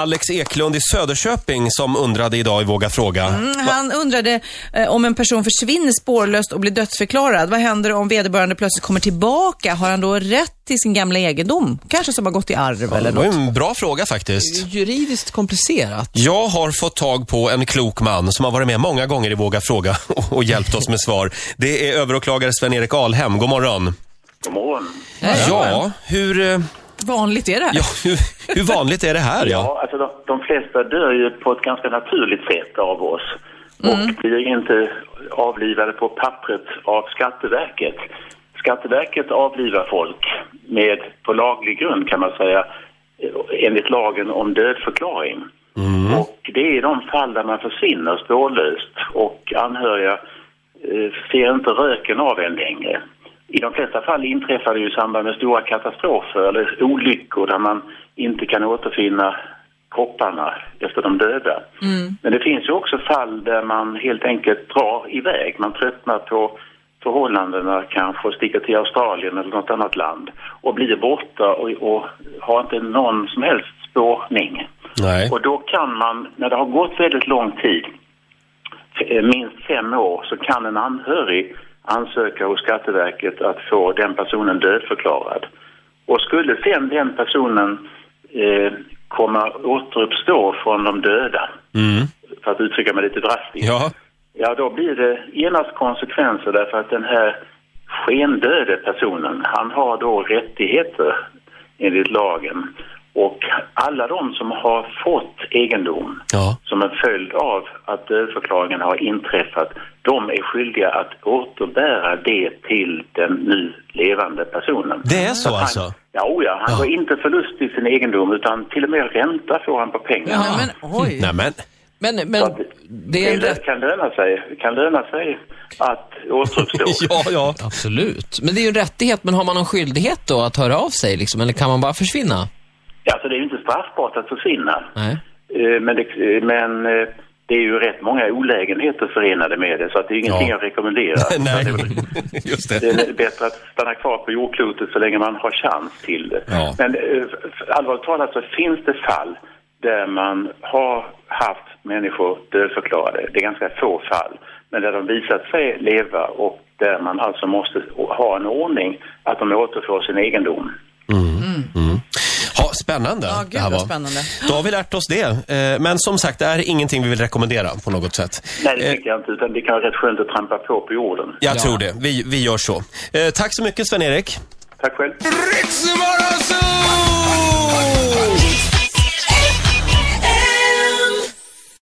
Alex Eklund i Söderköping som undrade idag i Våga Fråga. Mm, han undrade eh, om en person försvinner spårlöst och blir dödsförklarad. Vad händer om vederbörande plötsligt kommer tillbaka? Har han då rätt till sin gamla egendom? Kanske som har gått i arv eller Det var något. en bra fråga faktiskt. Juridiskt komplicerat. Jag har fått tag på en klok man som har varit med många gånger i Våga Fråga och- och hjälpt oss med svar. Det är överåklagare Sven-Erik Alhem. God morgon. God morgon. Ja, hur, eh, Vanligt är det här. ja, hur, hur vanligt är det här? Ja? Ja, alltså de, de flesta dör ju på ett ganska naturligt sätt av oss. Och blir inte avlivade på pappret av Skatteverket. Skatteverket avlivar folk med, på laglig grund kan man säga, enligt lagen om dödförklaring. Och det är i de fall där man försvinner spårlöst och anhöriga eh, ser inte röken av en längre. I de flesta fall inträffar det ju i samband med stora katastrofer eller olyckor där man inte kan återfinna kropparna efter de döda. Men det finns ju också fall där man helt enkelt drar iväg. Man tröttnar på förhållandena kanske och sticker till Australien eller något annat land och blir borta och, och har inte någon som helst spårning. Nej. Och då kan man, när det har gått väldigt lång tid, eh, minst fem år, så kan en anhörig ansöka hos Skatteverket att få den personen dödförklarad. Och skulle sen den personen eh, komma återuppstå från de döda, Mm. för att uttrycka mig lite drastiskt, Ja. Ja, då blir det genast konsekvenser därför att den här skendöde personen, han har då rättigheter enligt lagen. Och alla de som har fått egendom Ja. som en följd av att dödförklaringen har inträffat, de är skyldiga att återbära det till den nu levande personen. Det är så han, alltså? Ja, oh ja, han Ja. går inte förlust i sin egendom utan till och med ränta får han på pengarna. Ja, men oj. Nej men. Men, Så men att det är en det kan löna sig, kan löna sig att återuppstå. Ja, ja. Absolut. Men det är ju en rättighet, men har man någon skyldighet då att höra av sig liksom? Eller kan man bara försvinna? Ja, så det är ju inte straffbart att försvinna. Nej. Eh, Men, det, eh, men eh, det är ju rätt många olägenheter förenade med det, så att det är ingenting Ja. jag rekommenderar. Nej, just det det. är bättre att stanna kvar på jordklotet så länge man har chans till det. Ja. Men allvarligt talat så finns det fall där man har haft människor dödförklarade. Det är ganska få fall. Men där de visat sig leva och där man alltså måste ha en ordning att de återfår sin egendom. Spännande Ja, det gud här vad var. spännande. Då har vi lärt oss det. Eh, Men som sagt, det är ingenting vi vill rekommendera på något sätt. Nej, det Eh, tycker jag inte. Utan det kan vara rätt skönt att trampa på på jorden. Jag Ja. tror det. Vi, vi gör så. Eh, tack så mycket Sven-Erik. Tack själv.